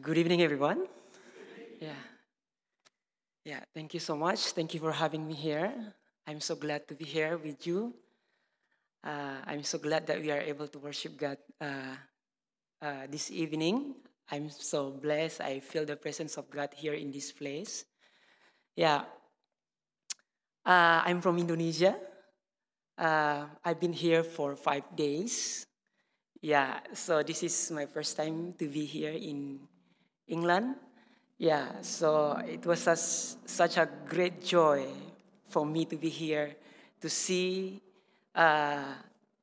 Good evening, everyone. Yeah. Yeah, thank you so much. Thank you for having me here. I'm so glad to be here with you. Uh, I'm so glad that we are able to worship God uh, uh, this evening. I'm so blessed. I feel the presence of God here in this place. Yeah. Uh, I'm from Indonesia. Uh, I've been here for five days. Yeah, so this is my first time to be here in England. Yeah, so it was such, such a great joy for me to be here to see uh,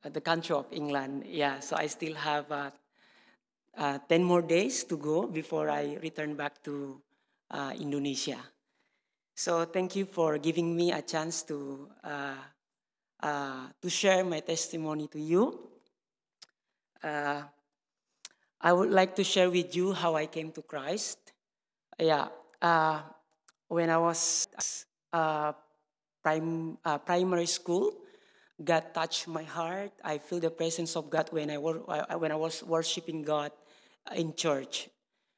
the country of England. Yeah, so I still have uh, uh, 10 more days to go before I return back to uh, Indonesia. So thank you for giving me a chance to, uh, uh, to share my testimony to you. I would like to share with you how I came to Christ. Yeah, uh, when I was uh, prim- uh, primary school, God touched my heart. I feel the presence of God when I, wor- when I was worshiping God in church.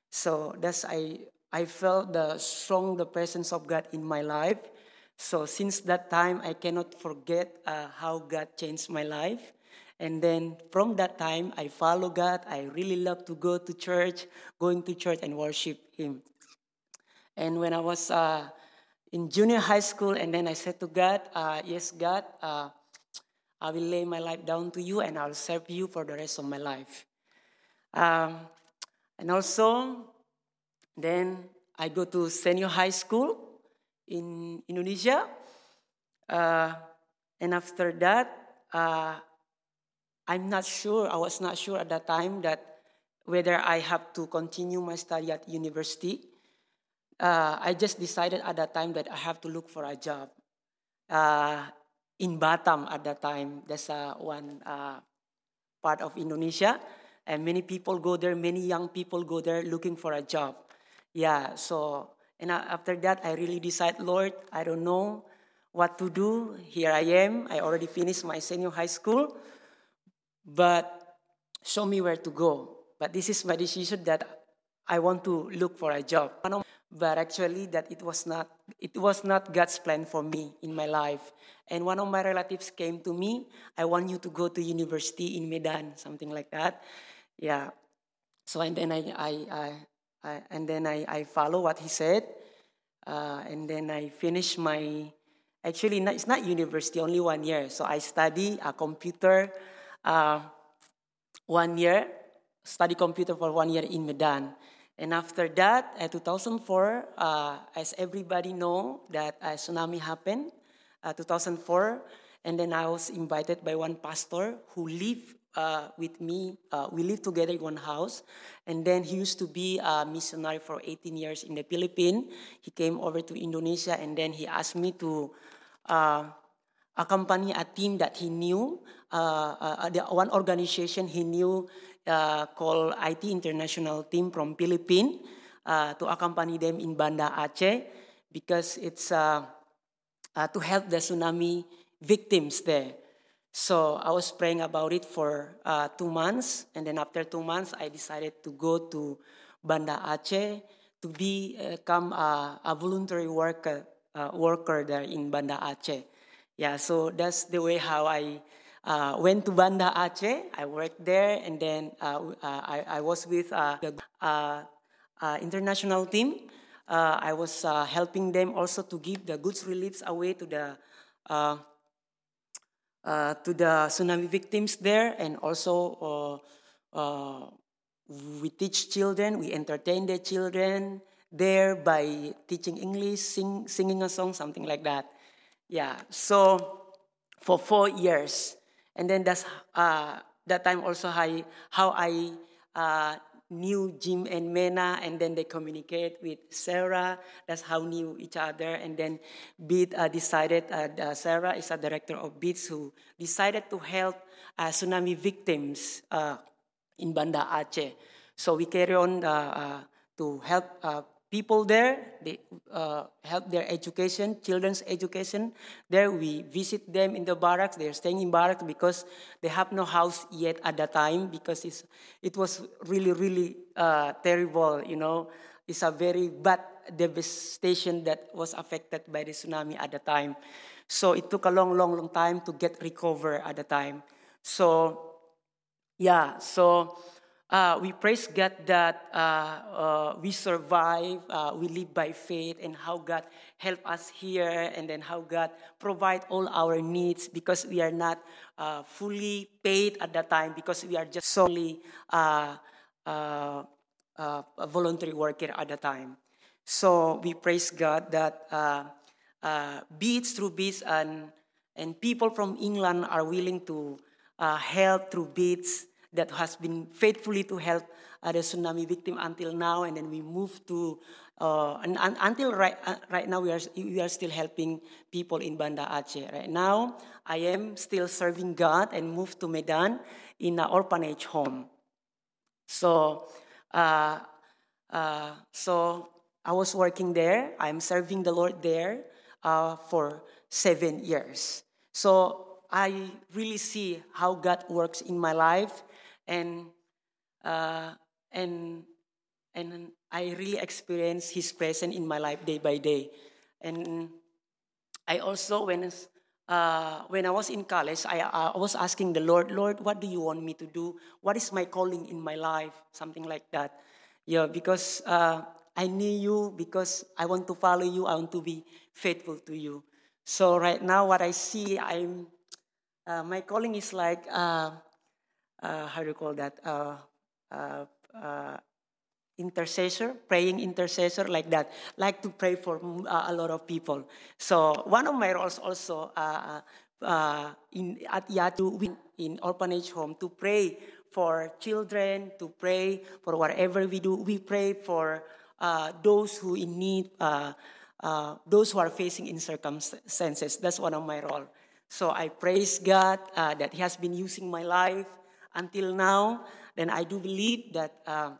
So that's I I felt the strong the presence of God in my life. So since that time, I cannot forget uh, how God changed my life. And then from that time, I follow God. I really love to go to church, going to church and worship Him. And when I was uh, in junior high school, and then I said to God, uh, Yes, God, uh, I will lay my life down to you and I'll serve you for the rest of my life. Um, and also, then I go to senior high school in Indonesia. Uh, and after that, uh, I'm not sure, I was not sure at that time that whether I have to continue my study at university. Uh, I just decided at that time that I have to look for a job. Uh, in Batam at that time, there's uh, one uh, part of Indonesia, and many people go there, many young people go there looking for a job. Yeah, so, and after that, I really decided, Lord, I don't know what to do. Here I am. I already finished my senior high school but show me where to go. But this is my decision that I want to look for a job. But actually, that it was not it was not God's plan for me in my life. And one of my relatives came to me. I want you to go to university in Medan, something like that. Yeah. So and then I I, I, I and then I, I follow what he said, uh, and then I finish my. Actually, not, it's not university, only one year. So I study a computer uh, one year, study computer for one year in Medan. And after that, in 2004, uh, as everybody know, that a tsunami happened, uh, 2004, and then I was invited by one pastor who lived uh, with me. Uh, we lived together in one house, and then he used to be a missionary for 18 years in the Philippines. He came over to Indonesia, and then he asked me to uh, accompany a team that he knew, uh, uh, the one organization he knew uh, called IT International Team from Philippines uh, to accompany them in Banda Aceh because it's uh, uh, to help the tsunami victims there. So I was praying about it for two months, and then after two months, I decided to go to Banda Aceh to become a, a voluntary worker worker there in Banda Aceh. Yeah, so that's the way how I uh, went to Banda Aceh. I worked there, and then uh, uh I, I, was with uh, the uh, international team. I was helping them also to give the goods reliefs away to the to the tsunami victims there, and also we teach children, we entertain the children there by teaching English, sing, singing a song, something like that. Yeah, so for four years. And then that's uh, that time also I, how I uh, knew Jim and Mena, and then they communicate with Sarah. That's how knew each other. And then Beat uh, decided, uh, Sarah is a director of Beats who decided to help uh, tsunami victims uh, in Banda Aceh. So we carry on uh, to help people there. They uh, help their education, children's education. There we visit them in the barracks. They are staying in barracks because they have no house yet at that time because it's, it was really, really uh, terrible, you know. It's a very bad devastation that was affected by the tsunami at the time. So it took a long, long, long time to get recover at the time. So, yeah, so uh, we praise God that uh, uh, we survive, uh, we live by faith, and how God help us here, and then how God provide all our needs because we are not uh, fully paid at that time because we are just solely uh, a voluntary worker at the time. So we praise God that beats through beats and and people from England are willing to help through beats that has been faithfully to help uh, the tsunami victim until now, and then we moved to uh, and, and, until right, uh, right now we are we are still helping people in Banda Aceh. Right now, I am still serving God and moved to Medan in an orphanage home. So, uh, uh, so I was working there. I'm serving the Lord there uh, for seven years. So I really see how God works in my life and uh, and and I really experience His presence in my life day by day. And I also when uh, when I was in college, I, I was asking the Lord, Lord, what do you want me to do? What is my calling in my life? Something like that. Yeah, because uh, I need you, because I want to follow you, I want to be faithful to you. So right now, what I see, I'm uh, my calling is like uh, uh, how do you call that? Uh, uh, uh, intercessor, praying intercessor, like that. Like to pray for a lot of people. So one of my roles also in at Yatu in orphanage home to pray for children, to pray for whatever we do. We pray for uh, those who in need, uh, uh, those who are facing in circumstances. That's one of my role. So I praise God that He has been using my life until now, then I do believe that uh,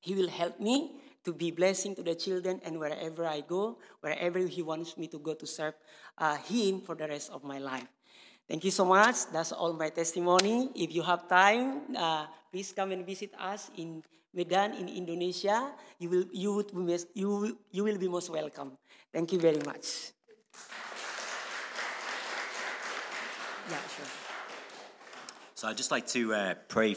He will help me to be blessing to the children and wherever I go, wherever He wants me to go to serve uh, Him for the rest of my life. Thank you so much. That's all my testimony. If you have time, uh, please come and visit us in Medan in Indonesia. You will, you, would be, you, you will be most welcome. Thank you very much. Yeah, sure. So I'd just like to uh, pray for.